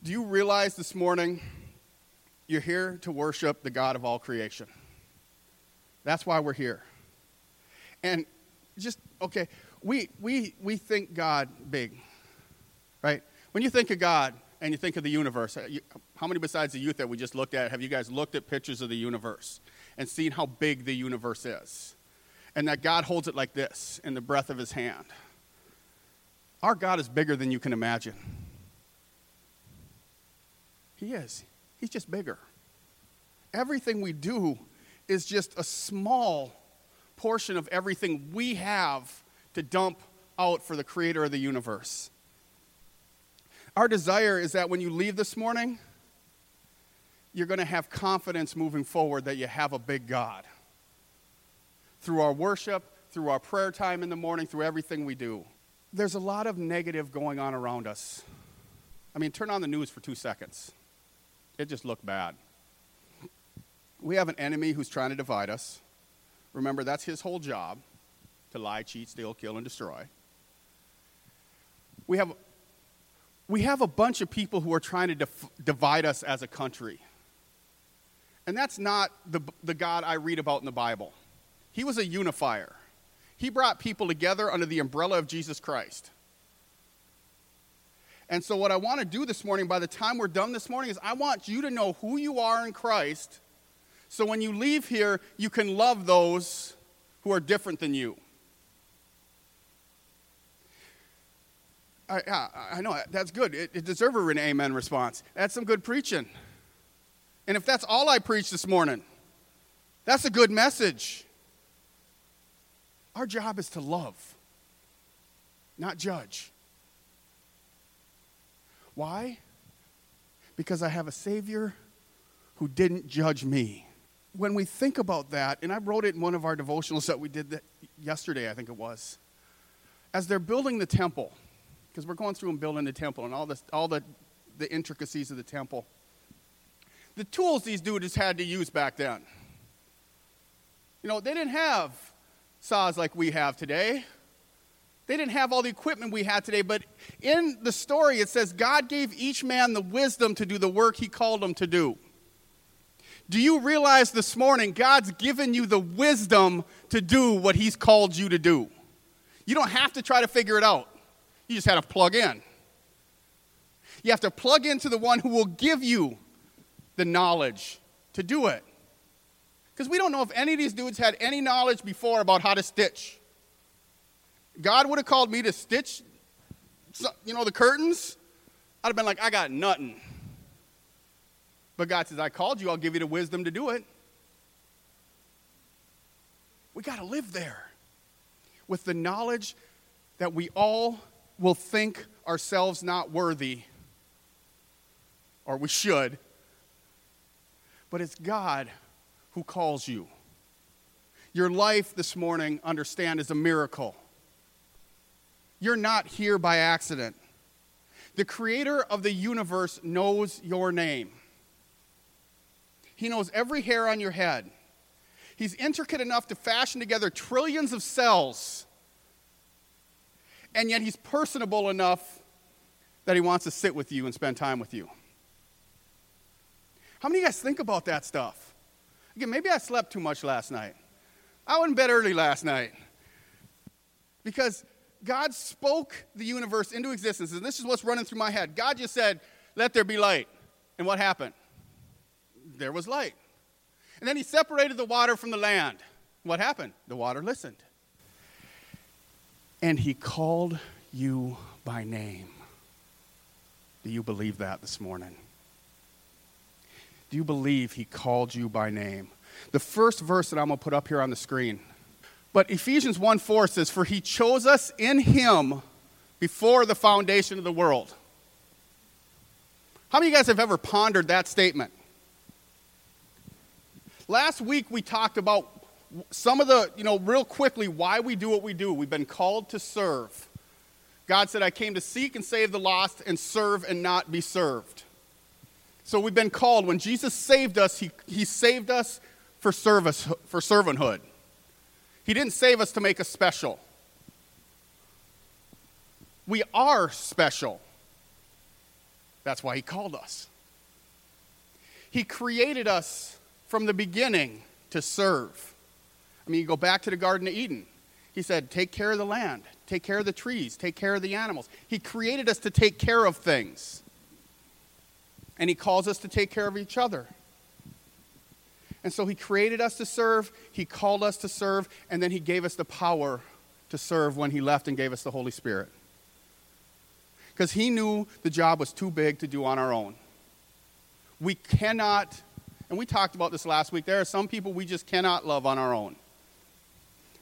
Do you realize this morning you're here to worship the God of all creation? That's why we're here. And just, okay, we, we, we think God big, right? When you think of God and you think of the universe, uh, how many besides the youth that we just looked at have you guys looked at pictures of the universe and seen how big the universe is? And that God holds it like this in the breath of his hand. Our God is bigger than you can imagine. He is. He's just bigger. Everything we do is just a small portion of everything we have to dump out for the creator of the universe. Our desire is that when you leave this morning, you're going to have confidence moving forward that you have a big God. Through our worship, through our prayer time in the morning, through everything we do. There's a lot of negative going on around us. I mean, turn on the news for two seconds. It just looked bad. We have an enemy who's trying to divide us. Remember, that's his whole job to lie, cheat, steal, kill, and destroy. We have, we have a bunch of people who are trying to dif- divide us as a country. And that's not the, the God I read about in the Bible. He was a unifier, He brought people together under the umbrella of Jesus Christ. And so, what I want to do this morning, by the time we're done this morning, is I want you to know who you are in Christ. So, when you leave here, you can love those who are different than you. I, I know, that's good. It, it deserves an amen response. That's some good preaching. And if that's all I preach this morning, that's a good message. Our job is to love, not judge. Why? Because I have a Savior who didn't judge me. When we think about that, and I wrote it in one of our devotionals that we did yesterday, I think it was, as they're building the temple, because we're going through and building the temple and all, this, all the, the intricacies of the temple. The tools these dudes had to use back then. You know, they didn't have saws like we have today. They didn't have all the equipment we had today, but in the story it says God gave each man the wisdom to do the work he called them to do. Do you realize this morning God's given you the wisdom to do what he's called you to do? You don't have to try to figure it out. You just have to plug in. You have to plug into the one who will give you the knowledge to do it. Because we don't know if any of these dudes had any knowledge before about how to stitch. God would have called me to stitch, you know, the curtains. I'd have been like, I got nothing. But God says, I called you, I'll give you the wisdom to do it. We got to live there with the knowledge that we all will think ourselves not worthy, or we should, but it's God who calls you. Your life this morning, understand, is a miracle. You're not here by accident. The creator of the universe knows your name. He knows every hair on your head. He's intricate enough to fashion together trillions of cells and yet he's personable enough that he wants to sit with you and spend time with you. How many of you guys think about that stuff? Again, maybe I slept too much last night. I went in bed early last night because God spoke the universe into existence, and this is what's running through my head. God just said, Let there be light. And what happened? There was light. And then he separated the water from the land. What happened? The water listened and he called you by name. Do you believe that this morning? Do you believe he called you by name? The first verse that I'm going to put up here on the screen. But Ephesians 1 4 says, For he chose us in him before the foundation of the world. How many of you guys have ever pondered that statement? Last week we talked about some of the, you know, real quickly, why we do what we do. We've been called to serve. God said, I came to seek and save the lost and serve and not be served. So we've been called. When Jesus saved us, he, he saved us for service, for servanthood. He didn't save us to make us special. We are special. That's why He called us. He created us from the beginning to serve. I mean, you go back to the Garden of Eden. He said, Take care of the land, take care of the trees, take care of the animals. He created us to take care of things. And He calls us to take care of each other. And so He created us to serve, He called us to serve, and then He gave us the power to serve when He left and gave us the Holy Spirit. Because He knew the job was too big to do on our own. We cannot, and we talked about this last week, there are some people we just cannot love on our own.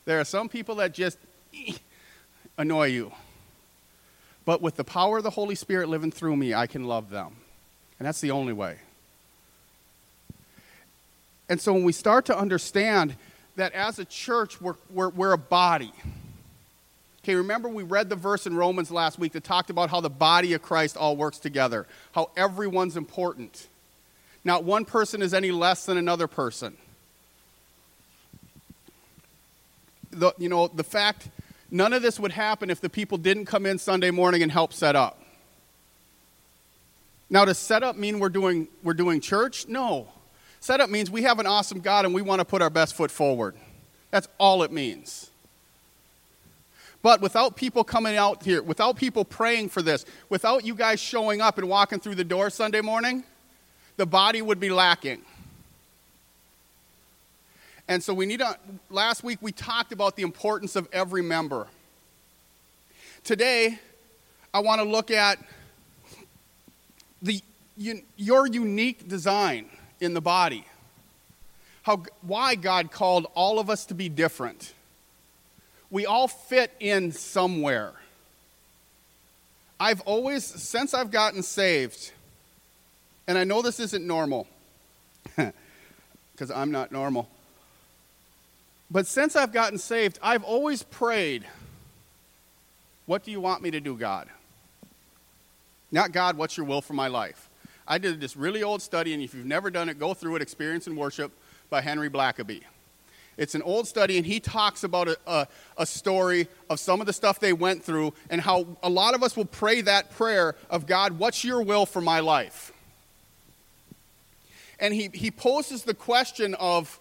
There are some people that just annoy you. But with the power of the Holy Spirit living through me, I can love them. And that's the only way. And so when we start to understand that as a church, we're, we're, we're a body. Okay, remember we read the verse in Romans last week that talked about how the body of Christ all works together, how everyone's important. Not one person is any less than another person. The, you know, the fact none of this would happen if the people didn't come in Sunday morning and help set up. Now, does set up mean we're doing, we're doing church? No. Setup means we have an awesome God and we want to put our best foot forward. That's all it means. But without people coming out here, without people praying for this, without you guys showing up and walking through the door Sunday morning, the body would be lacking. And so we need to, last week we talked about the importance of every member. Today, I want to look at the, your unique design in the body. How, why God called all of us to be different. We all fit in somewhere. I've always, since I've gotten saved, and I know this isn't normal, because I'm not normal, but since I've gotten saved, I've always prayed, What do you want me to do, God? Not God, what's your will for my life? I did this really old study, and if you've never done it, go through it Experience in Worship by Henry Blackaby. It's an old study, and he talks about a, a, a, story of some of the stuff they went through and how a lot of us will pray that prayer of God, what's your will for my life? And he, he poses the question of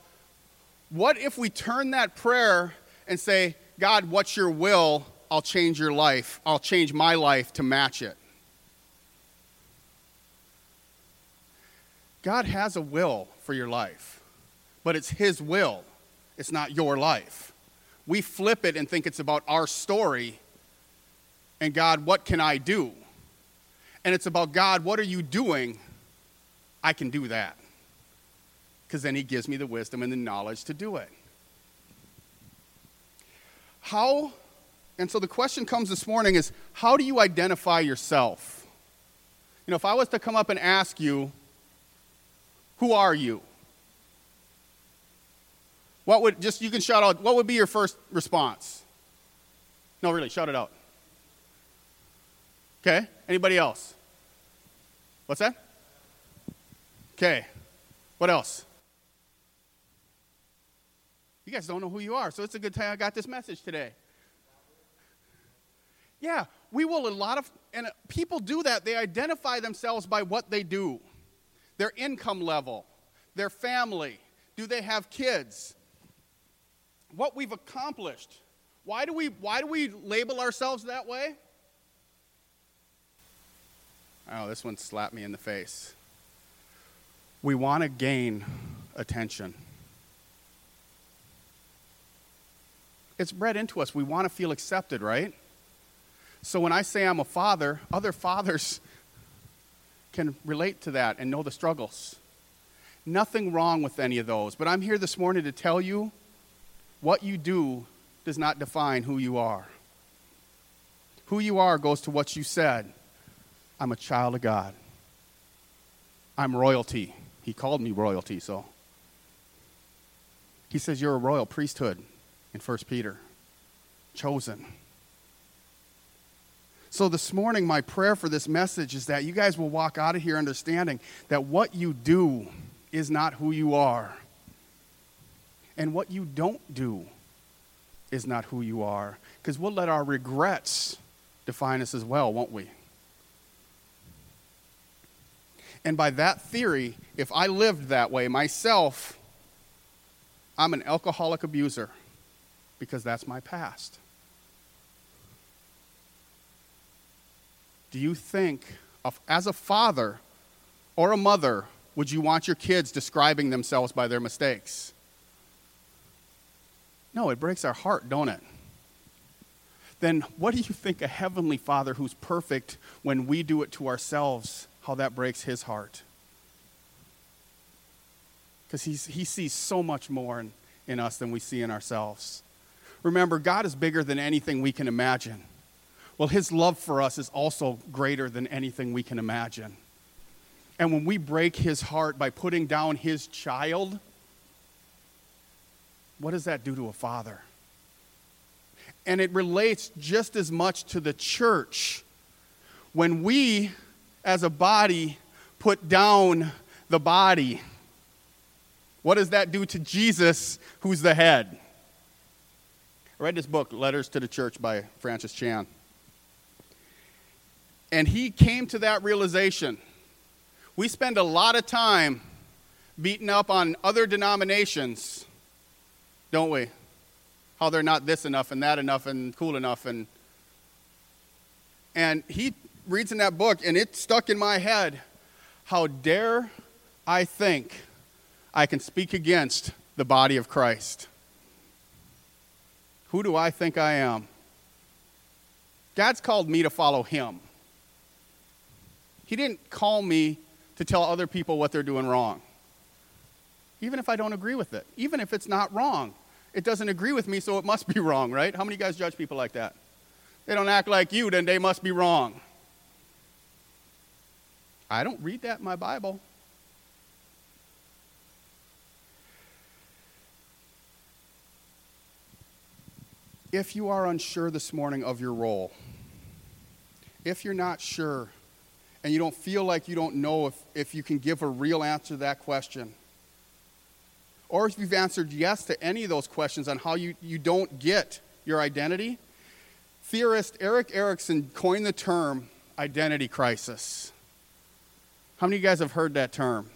what if we turn that prayer and say, God, what's your will? I'll change your life. I'll change my life to match it. God has a will for your life, but it's His will, it's not your life. We flip it and think it's about our story, and God, what can I do? And it's about God, what are you doing? I can do that. Because then He gives me the wisdom and the knowledge to do it. How, and so the question comes this morning is how do you identify yourself? You know, if I was to come up and ask you, who are you? What would, just you can shout out, what would be your first response? No, really, shout it out. Okay, anybody else? What's that? Okay, what else? You guys don't know who you are, so it's a good time I got this message today. Yeah, we will a lot of, and people do that. They identify themselves by what they do their income level, their family. Do they have kids? What we've accomplished. Why do we, why do we label ourselves that way? Oh, this one slapped me in the face. We want to gain attention. It's bred into us. We want to feel accepted, right? So when I say I'm a father, other fathers can relate to that and know the struggles. Nothing wrong with any of those. But I'm here this morning to tell you what you do does not define who you are. Who you are goes to what you said. I'm a child of God. I'm royalty. He called me royalty, so. He says, You're a royal priesthood in 1 Peter, chosen. So, this morning, my prayer for this message is that you guys will walk out of here understanding that what you do is not who you are. And what you don't do is not who you are. Because we'll let our regrets define us as well, won't we? And by that theory, if I lived that way myself, I'm an alcoholic abuser because that's my past. Do you think, of, as a father or a mother, would you want your kids describing themselves by their mistakes? No, it breaks our heart, don't it? Then what do you think a heavenly father who's perfect when we do it to ourselves, how that breaks his heart? Because he sees so much more in, in us than we see in ourselves. Remember, God is bigger than anything we can imagine. Well, his love for us is also greater than anything we can imagine. And when we break his heart by putting down his child, what does that do to a father? And it relates just as much to the church. When we, as a body, put down the body, what does that do to Jesus, who's the head? I read this book, Letters to the Church by Francis Chan. And he came to that realization. We spend a lot of time beating up on other denominations, don't we? How they're not this enough and that enough and cool enough and and he reads in that book and it stuck in my head how dare I think I can speak against the body of Christ? Who do I think I am? God's called me to follow him. He didn't call me to tell other people what they're doing wrong. Even if I don't agree with it, even if it's not wrong. It doesn't agree with me, so it must be wrong, right? How many guys judge people like that? They don't act like you, then they must be wrong. I don't read that in my Bible. If you are unsure this morning of your role, if you're not sure and you don't feel like you don't know if, if you can give a real answer to that question, or if you've answered yes to any of those questions on how you, you don't get your identity, theorist Erik Erikson coined the term identity crisis. How many of you guys have heard that term?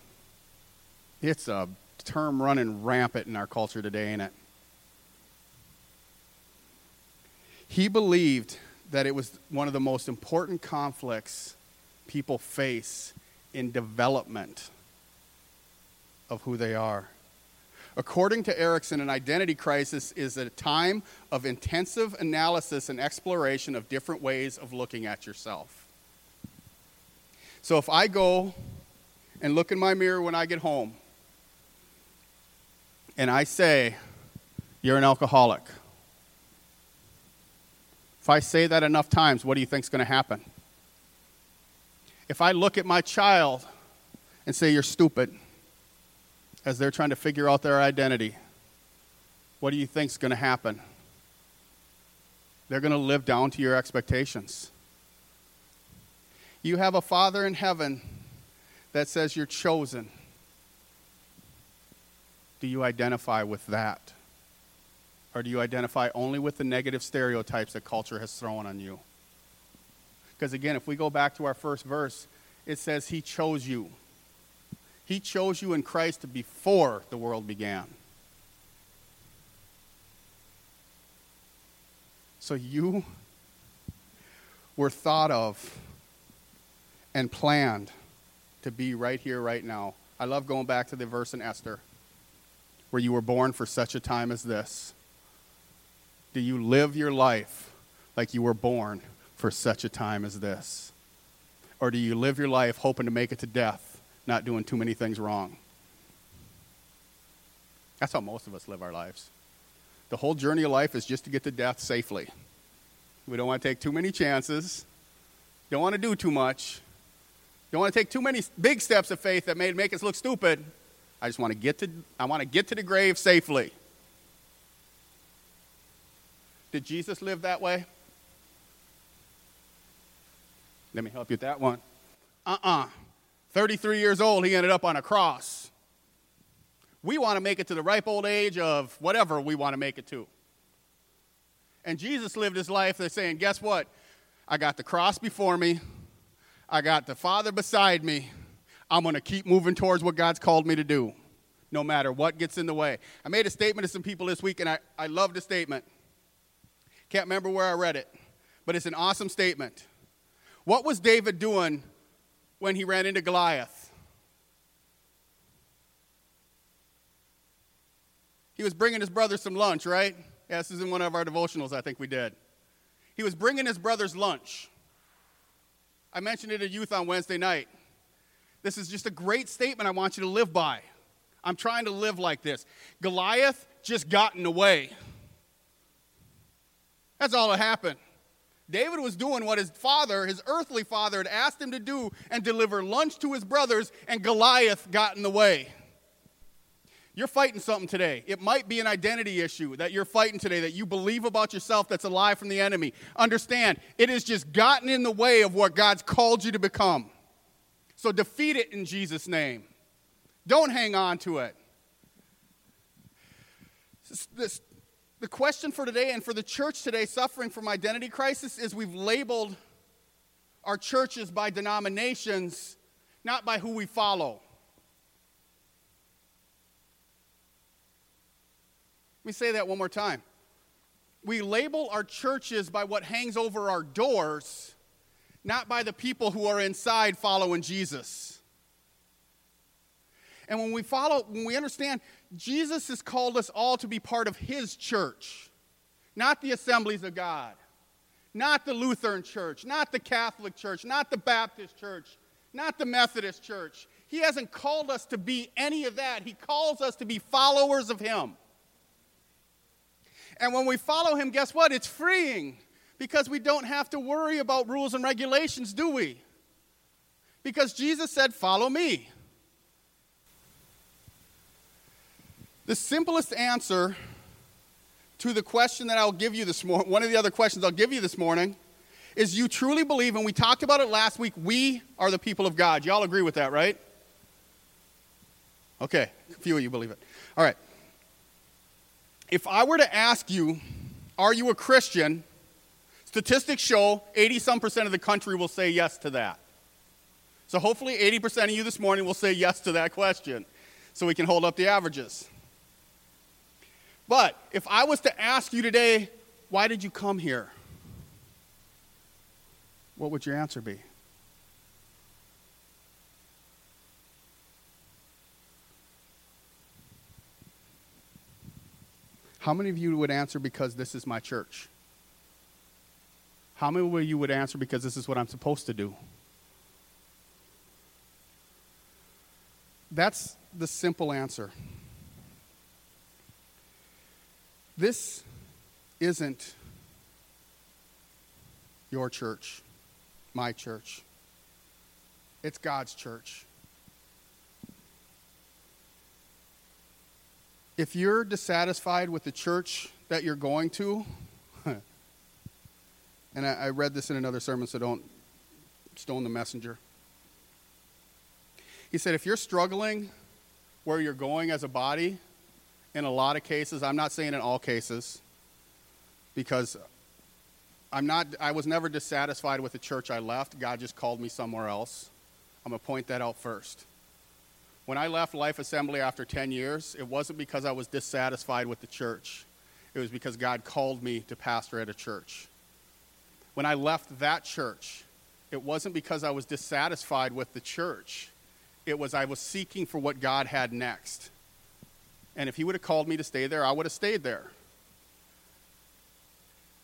It's a term running rampant in our culture today, ain't it? He believed that it was one of the most important conflicts people face in development of who they are. According to Erikson, an identity crisis is a time of intensive analysis and exploration of different ways of looking at yourself. So if I go and look in my mirror when I get home and I say, You're an alcoholic. If I say that enough times, what do you think is going to happen? If I look at my child and say, You're stupid, as they're trying to figure out their identity, what do you think is going to happen? They're going to live down to your expectations. You have a Father in heaven that says you're chosen. Do you identify with that? Or do you identify only with the negative stereotypes that culture has thrown on you? Because again, if we go back to our first verse, it says He chose you. He chose you in Christ before the world began. So you were thought of and planned to be right here, right now. I love going back to the verse in Esther where you were born for such a time as this. Do you live your life like you were born for such a time as this? Or do you live your life hoping to make it to death, not doing too many things wrong? That's how most of us live our lives. The whole journey of life is just to get to death safely. We don't want to take too many chances, don't want to do too much, don't want to take too many big steps of faith that may make us look stupid. I just want to get to I want to get to the grave safely. Did Jesus live that way? Let me help you with that one. Uh uh 33 years old, he ended up on a cross. We want to make it to the ripe old age of whatever we want to make it to. And Jesus lived his life, they're saying, guess what? I got the cross before me, I got the Father beside me, I'm going to keep moving towards what God's called me to do, no matter what gets in the way. I made a statement to some people this week, and I, I love the statement. Can't remember where I read it, but it's an awesome statement. What was David doing when he ran into Goliath? He was bringing his brother some lunch, right? Yeah, this is in one of our devotionals, I think we did. He was bringing his brother's lunch. I mentioned it at youth on Wednesday night. This is just a great statement I want you to live by. I'm trying to live like this. Goliath just got in the way. That's all that happened. David was doing what his father, his earthly father, had asked him to do and deliver lunch to his brothers, and Goliath got in the way. You're fighting something today. It might be an identity issue that you're fighting today that you believe about yourself that's a lie from the enemy. Understand, it has just gotten in the way of what God's called you to become. So defeat it in Jesus' name. Don't hang on to it. This, the question for today and for the church today suffering from identity crisis is we've labeled our churches by denominations, not by who we follow. Let me say that one more time. We label our churches by what hangs over our doors, not by the people who are inside following Jesus. And when we follow, when we understand Jesus has called us all to be part of his church, not the assemblies of God, not the Lutheran church, not the Catholic church, not the Baptist church, not the Methodist church. He hasn't called us to be any of that. He calls us to be followers of him. And when we follow him, guess what? It's freeing because we don't have to worry about rules and regulations, do we? Because Jesus said, Follow me. The simplest answer to the question that I'll give you this morning, one of the other questions I'll give you this morning, is you truly believe, and we talked about it last week, we are the people of God. Y'all agree with that, right? Okay, a few of you believe it. All right. If I were to ask you, are you a Christian? Statistics show 80 some percent of the country will say yes to that. So hopefully 80% of you this morning will say yes to that question so we can hold up the averages. But if I was to ask you today, why did you come here? What would your answer be? How many of you would answer because this is my church? How many of you would answer because this is what I'm supposed to do? That's the simple answer. This isn't your church, my church. It's God's church. If you're dissatisfied with the church that you're going to, and I, I, read this in another sermon, so don't stone the messenger. He said, if you're struggling where you're going as a body, in a lot of cases. I'm not saying in all cases, because I'm not, I was never dissatisfied with the church I left. God just called me somewhere else. I'm going to point that out first. When I left Life Assembly after 10 years, it wasn't because I was dissatisfied with the church. It was because God called me to pastor at a church. When I left that church, it wasn't because I was dissatisfied with the church. It was I was seeking for what God had next. And if he would have called me to stay there, I would have stayed there.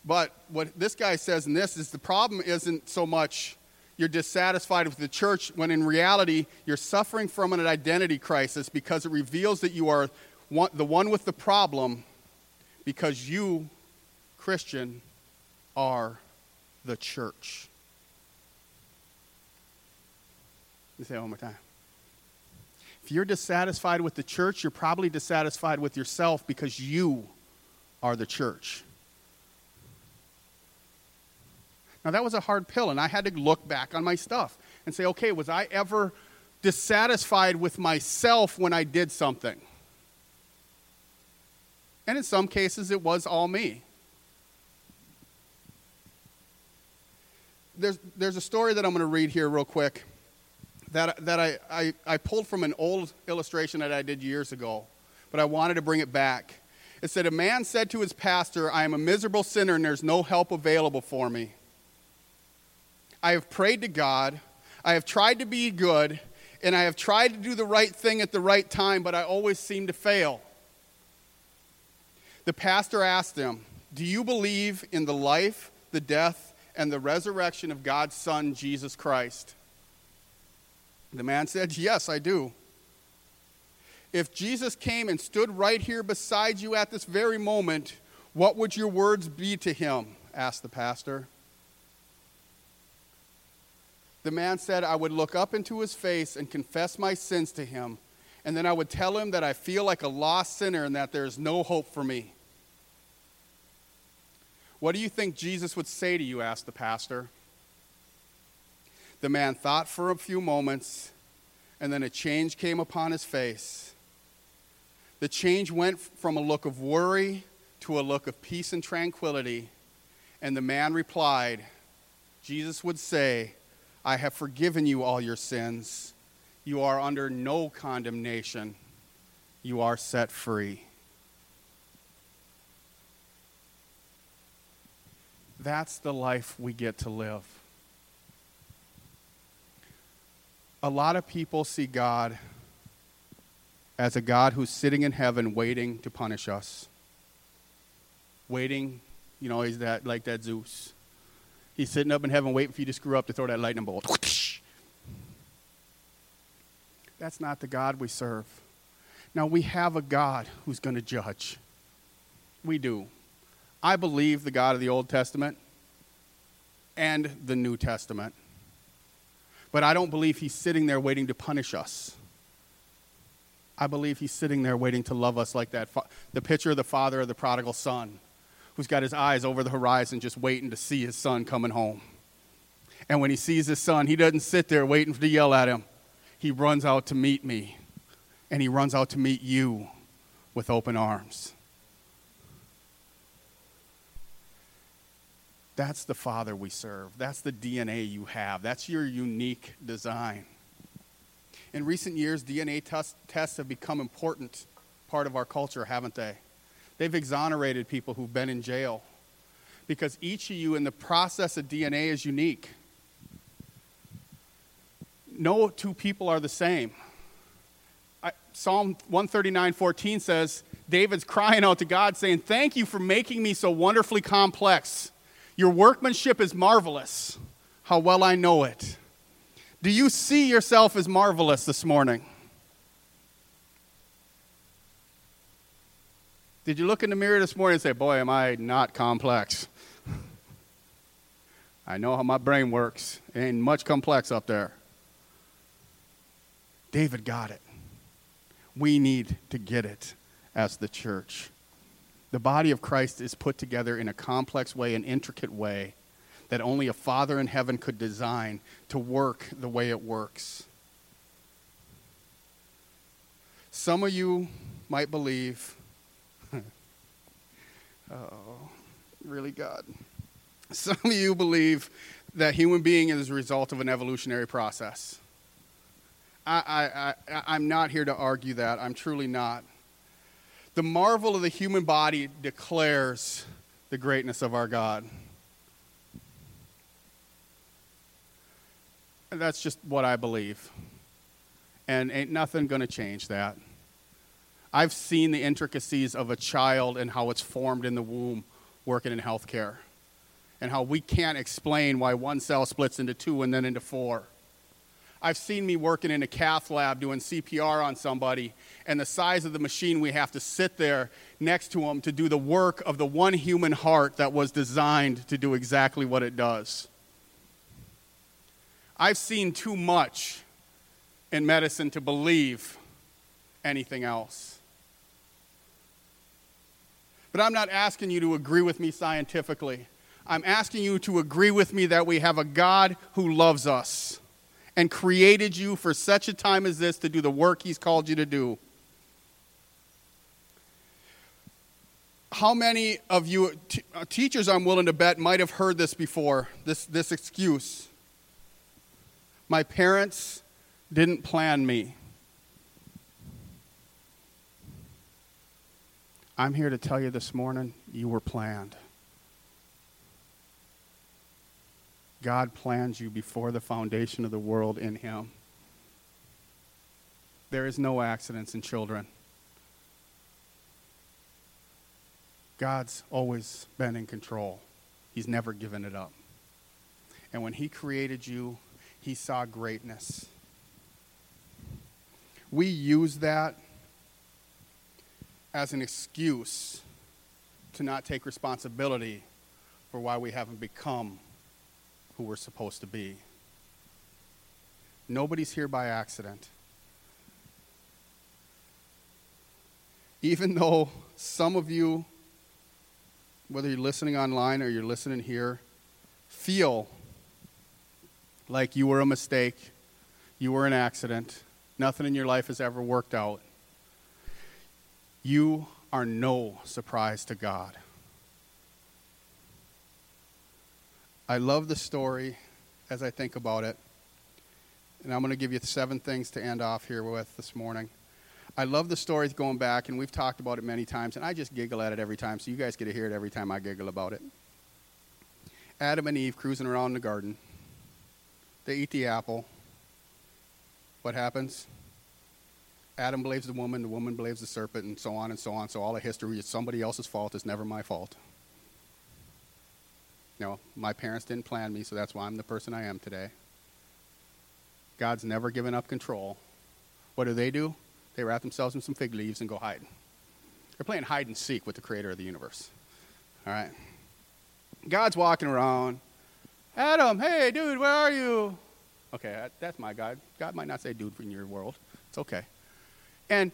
But what this guy says in this is the problem isn't so much you're dissatisfied with the church when in reality you're suffering from an identity crisis because it reveals that you are one, the one with the problem because you, Christian, are the church. Let me say it one more time. If you're dissatisfied with the church, you're probably dissatisfied with yourself because you are the church. Now, that was a hard pill, and I had to look back on my stuff and say, okay, was I ever dissatisfied with myself when I did something? And in some cases, it was all me. There's, there's a story that I'm going to read here, real quick that, that I, I, I pulled from an old illustration that I did years ago, but I wanted to bring it back. It said, A man said to his pastor, I am a miserable sinner and there's no help available for me. I have prayed to God, I have tried to be good, and I have tried to do the right thing at the right time, but I always seem to fail. The pastor asked him, Do you believe in the life, the death, and the resurrection of God's Son, Jesus Christ? The man said, Yes, I do. If Jesus came and stood right here beside you at this very moment, what would your words be to him? asked the pastor. The man said, I would look up into his face and confess my sins to him, and then I would tell him that I feel like a lost sinner and that there is no hope for me. What do you think Jesus would say to you? asked the pastor. The man thought for a few moments, and then a change came upon his face. The change went from a look of worry to a look of peace and tranquility. And the man replied, Jesus would say, I have forgiven you all your sins. You are under no condemnation. You are set free. That's the life we get to live. A lot of people see God as a God who's sitting in heaven waiting to punish us. Waiting, you know, he's that like that Zeus. He's sitting up in heaven waiting for you to screw up to throw that lightning bolt. That's not the God we serve. Now, we have a God who's going to judge. We do. I believe the God of the Old Testament and the New Testament. But I don't believe he's sitting there waiting to punish us. I believe he's sitting there waiting to love us like that. The picture of the father of the prodigal son, who's got his eyes over the horizon just waiting to see his son coming home. And when he sees his son, he doesn't sit there waiting to yell at him. He runs out to meet me, and he runs out to meet you with open arms. That's the Father we serve. That's the DNA you have. That's your unique design. In recent years, DNA test, tests have become important part of our culture, haven't they? They've exonerated people who've been in jail because each of you in the process of DNA is unique. No two people are the same. I, Psalm 139:14 says, David's crying out to God saying, "Thank you for making me so wonderfully complex." Your workmanship is marvelous. How well I know it. Do you see yourself as marvelous this morning? Did you look in the mirror this morning and say, Boy, am I not complex? I know how my brain works. It ain't much complex up there. David got it. We need to get it as the church. The body of Christ is put together in a complex way, an intricate way that only a Father in heaven could design to work the way it works. Some of you might believe, oh, really, God. Some of you believe that human being is a result of an evolutionary process. I, I, I, I'm not here to argue that. I'm truly not. The marvel of the human body declares the greatness of our God. And that's just what I believe. And ain't nothing going to change that. I've seen the intricacies of a child and how it's formed in the womb working in healthcare, and how we can't explain why one cell splits into two and then into four. I've seen me working in a cath lab doing CPR on somebody, and the size of the machine we have to sit there next to them to do the work of the one human heart that was designed to do exactly what it does. I've seen too much in medicine to believe anything else. But I'm not asking you to agree with me scientifically. I'm asking you to agree with me that we have a God who loves us and created you for such a time as this to do the work He's called you to do. How many of you, t- uh, teachers, I'm willing to bet, might have heard this before this, this excuse? My parents didn't plan me. I'm here to tell you this morning you were planned. God planned you before the foundation of the world in Him. There is no accidents in children. God's always been in control, He's never given it up. And when He created you, He saw greatness. We use that as an excuse to not take responsibility for why we haven't become who we're supposed to be. Nobody's here by accident. Even though some of you, whether you're listening online or you're listening here, feel like you were a mistake, you were an accident, nothing in your life has ever worked out, you are no surprise to God. I love the story as I think about it. And I'm going to give you seven things to end off here with this morning. I love the stories going back, and we've talked about it many times, and I just giggle at it every time, so you guys get to hear it every time I giggle about it. Adam and Eve cruising around the garden. They eat the apple. What happens? Adam blames the woman, the woman blames the serpent, and so on and so on. So all the history is somebody else's fault. It's never my fault. You know, my parents didn't plan me, so that's why I'm the person I am today. God's never given up control. What do they do? They wrap themselves in some fig leaves and go hide. They're playing hide and seek with the creator of the universe. All right? God's walking around. Adam, hey, dude, where are you? Okay, that's my God. God might not say dude in your world. It's okay. And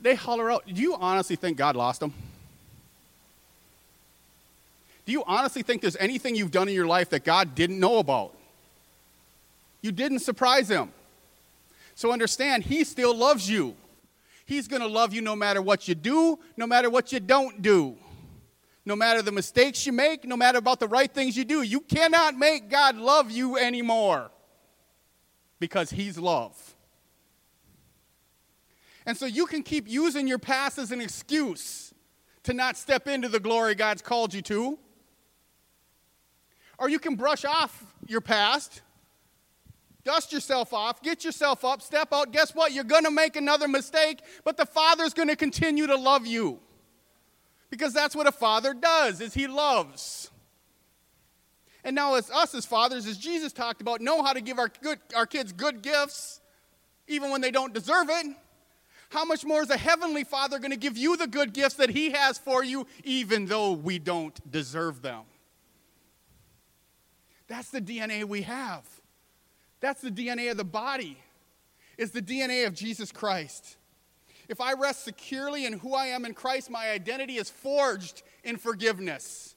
they holler out. Do you honestly think God lost them? Do you honestly think there's anything you've done in your life that God didn't know about? You didn't surprise him. So understand, he still loves you. He's going to love you no matter what you do, no matter what you don't do. No matter the mistakes you make, no matter about the right things you do. You cannot make God love you anymore because he's love. And so you can keep using your past as an excuse to not step into the glory God's called you to. Or you can brush off your past, dust yourself off, get yourself up, step out. Guess what? You're going to make another mistake, but the Father's going to continue to love you. Because that's what a father does, is he loves. And now as us as fathers, as Jesus talked about, know how to give our, good, our kids good gifts, even when they don't deserve it how much more is a heavenly Father going to give you the good gifts that He has for you, even though we don't deserve them? That's the DNA we have. That's the DNA of the body. It's the DNA of Jesus Christ. If I rest securely in who I am in Christ, my identity is forged in forgiveness.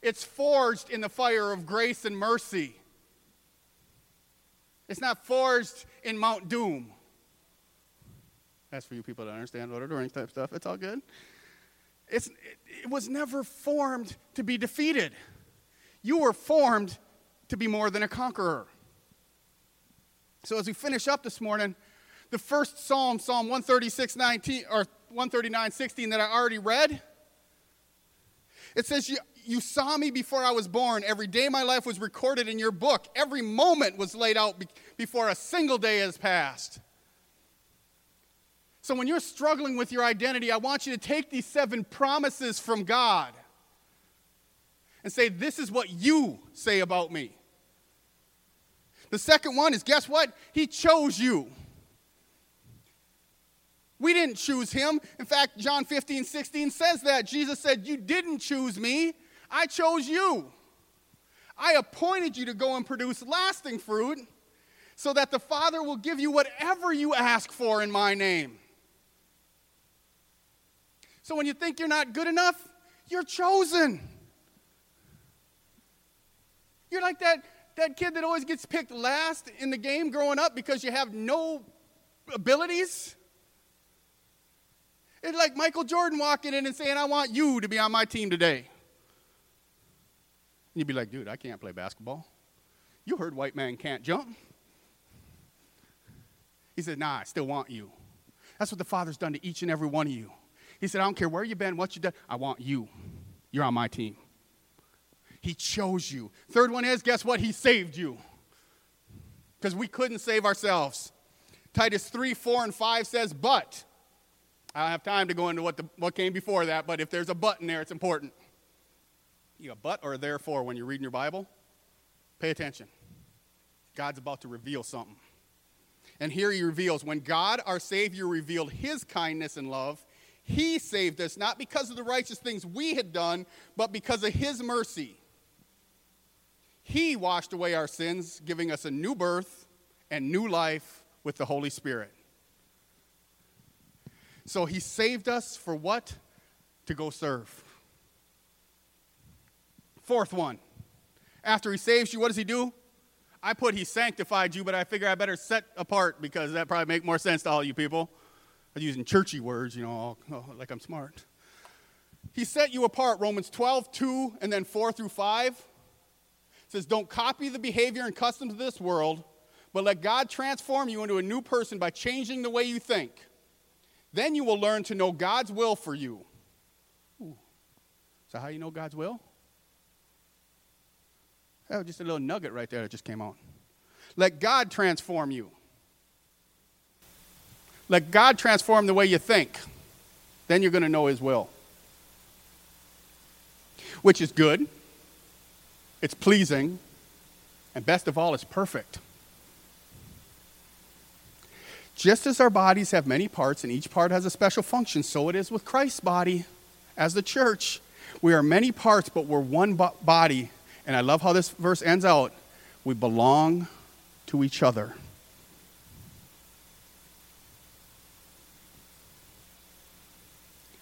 It's forged in the fire of grace and mercy. It's not forged in Mount Doom. That's for you people to understand the Rings type stuff. It's all good. It's, it, it was never formed to be defeated. You were formed to be more than a conqueror. So as we finish up this morning, the first psalm, Psalm 136, 19, or 139, 16 that I already read, it says, you, you saw me before I was born. Every day my life was recorded in your book. Every moment was laid out be- before a single day has passed. So when you're struggling with your identity, I want you to take these seven promises from God and say, This is what you say about me. The second one is guess what? He chose you. We didn't choose him. In fact, John 15, 16 says that. Jesus said, You didn't choose me, I chose you. I appointed you to go and produce lasting fruit so that the Father will give you whatever you ask for in my name. So when you think you're not good enough, you're chosen. You're like that, that kid that always gets picked last in the game growing up because you have no abilities. It's like Michael Jordan walking in and saying, I want you to be on my team today. And you'd be like, dude, I can't play basketball. You heard white man can't jump. He said, Nah, I still want you. That's what the Father's done to each and every one of you. He said, I don't care where you've been, what you've done, I want you. You're on my team. He chose you. Third one is guess what? He saved you. Because we couldn't save ourselves. Titus 3, 4, and 5 says, But, I don't have time to go into what, the, what came before that, but if there's a but in there, it's important. You a but or a therefore when you're reading your Bible? Pay attention. God's about to reveal something. And here he reveals when God, our Savior, revealed his kindness and love, he saved us not because of the righteous things we had done, but because of his mercy. He washed away our sins, giving us a new birth and new life with the Holy Spirit. So he saved us for what? To go serve. Fourth one. After he saves you, what does he do? I put he sanctified you, but I figure I better set apart because that probably make more sense to all you people. I'm using churchy words, you know, like I'm smart. He set you apart, Romans 12, 2, and then 4 through 5. Says, Don't copy the behavior and customs of this world, but let God transform you into a new person by changing the way you think. Then you will learn to know God's will for you. Ooh. So, how you know God's will? Oh, just a little nugget right there that just came out. Let God transform you. Let God transform the way you think. Then you're going to know His will. Which is good, it's pleasing, and best of all, it's perfect. Just as our bodies have many parts and each part has a special function, so it is with Christ's body as the church. We are many parts, but we're one body and I love how this verse ends out we belong to each other.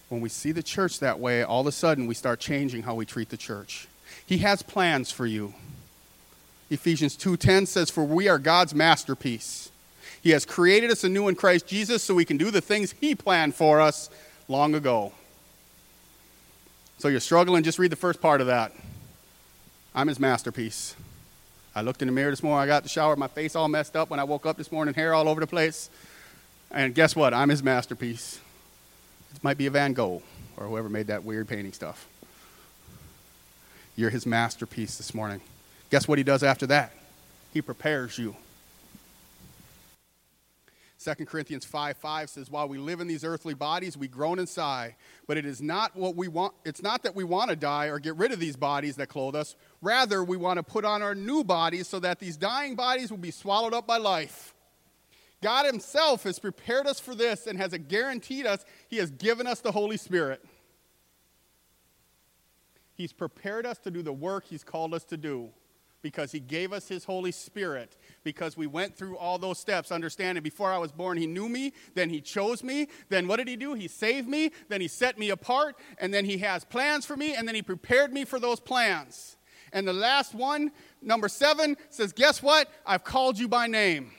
When we see the church that way, all of a sudden we start changing how we treat the church. He has plans for you. Ephesians 2:10 says for we are God's masterpiece. He has created us anew in Christ Jesus so we can do the things he planned for us long ago. So you're struggling, just read the first part of that. I'm his masterpiece. I looked in the mirror this morning. I got the shower, my face all messed up when I woke up this morning, hair all over the place. And guess what? I'm his masterpiece. It might be a Van Gogh or whoever made that weird painting stuff. You're his masterpiece this morning. Guess what he does after that? He prepares you. 2 Corinthians 5 5 says, While we live in these earthly bodies, we groan and sigh. But it is not what we want, it's not that we want to die or get rid of these bodies that clothe us. Rather, we want to put on our new bodies so that these dying bodies will be swallowed up by life. God Himself has prepared us for this and has guaranteed us, He has given us the Holy Spirit. He's prepared us to do the work He's called us to do because he gave us his Holy Spirit, because we went through all those steps, understanding before I was born, he knew me, then he chose me, then what did he do? He saved me, then he set me apart, and then he has plans for me, and then he prepared me for those plans. And the last one, number seven, says, Guess what? I've called you by name.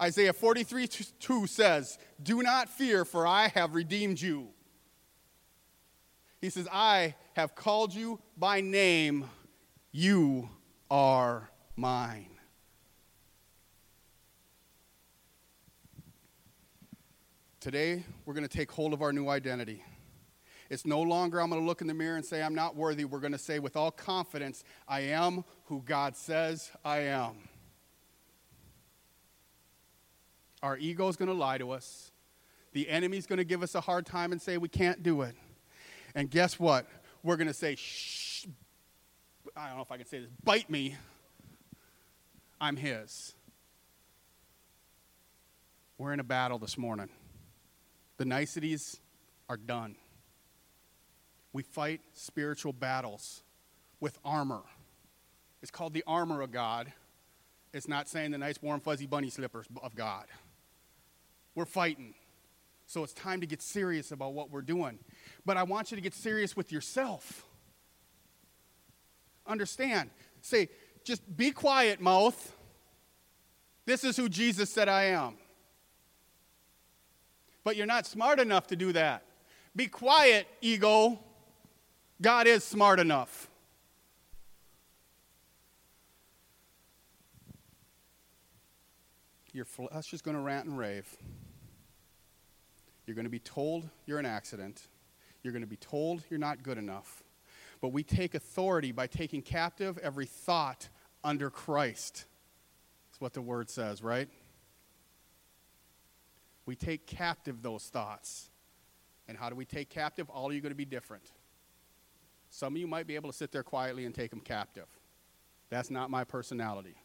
Isaiah 43 2 says, Do not fear, for I have redeemed you. He says, I have called you by name. You are mine. Today, we're going to take hold of our new identity. It's no longer, I'm going to look in the mirror and say, I'm not worthy. We're going to say with all confidence, I am who God says I am. Our ego is going to lie to us. The enemy's going to give us a hard time and say we can't do it. And guess what? We're going to say, shh, I don't know if I can say this, bite me. I'm his. We're in a battle this morning. The niceties are done. We fight spiritual battles with armor. It's called the armor of God. It's not saying the nice, warm, fuzzy bunny slippers of God. We're fighting. So it's time to get serious about what we're doing. But I want you to get serious with yourself. Understand. Say, just be quiet, mouth. This is who Jesus said I am. But you're not smart enough to do that. Be quiet, ego. God is smart enough. Your flesh is going to rant and rave. You're going to be told you're an accident. You're going to be told you're not good enough. But we take authority by taking captive every thought under Christ. That's what the word says, right? We take captive those thoughts. And how do we take captive? All of you are going to be different. Some of you might be able to sit there quietly and take them captive. That's not my personality.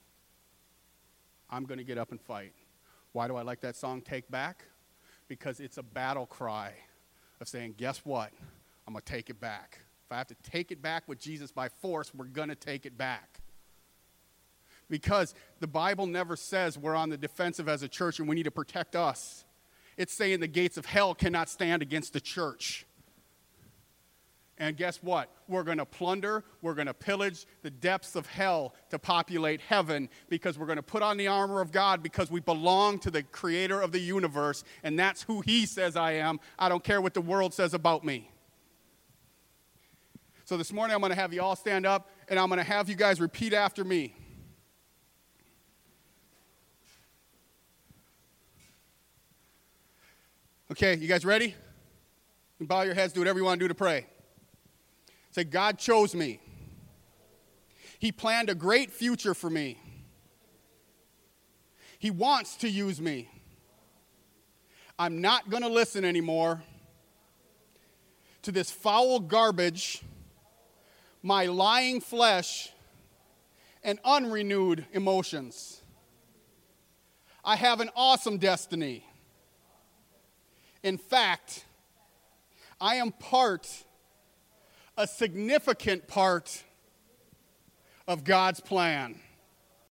I'm going to get up and fight. Why do I like that song, Take Back? Because it's a battle cry of saying, guess what? I'm going to take it back. If I have to take it back with Jesus by force, we're going to take it back. Because the Bible never says we're on the defensive as a church and we need to protect us. It's saying the gates of hell cannot stand against the church. And guess what? We're going to plunder, we're going to pillage the depths of hell to populate heaven because we're going to put on the armor of God because we belong to the creator of the universe, and that's who he says I am. I don't care what the world says about me. So this morning I'm going to have you all stand up and I'm going to have you guys repeat after me. Okay, you guys ready? Bow your heads, do whatever you want to do to pray. Say, God chose me. He planned a great future for me. He wants to use me. I'm not going to listen anymore to this foul garbage, my lying flesh, and unrenewed emotions. I have an awesome destiny. In fact, I am part a significant part of God's plan.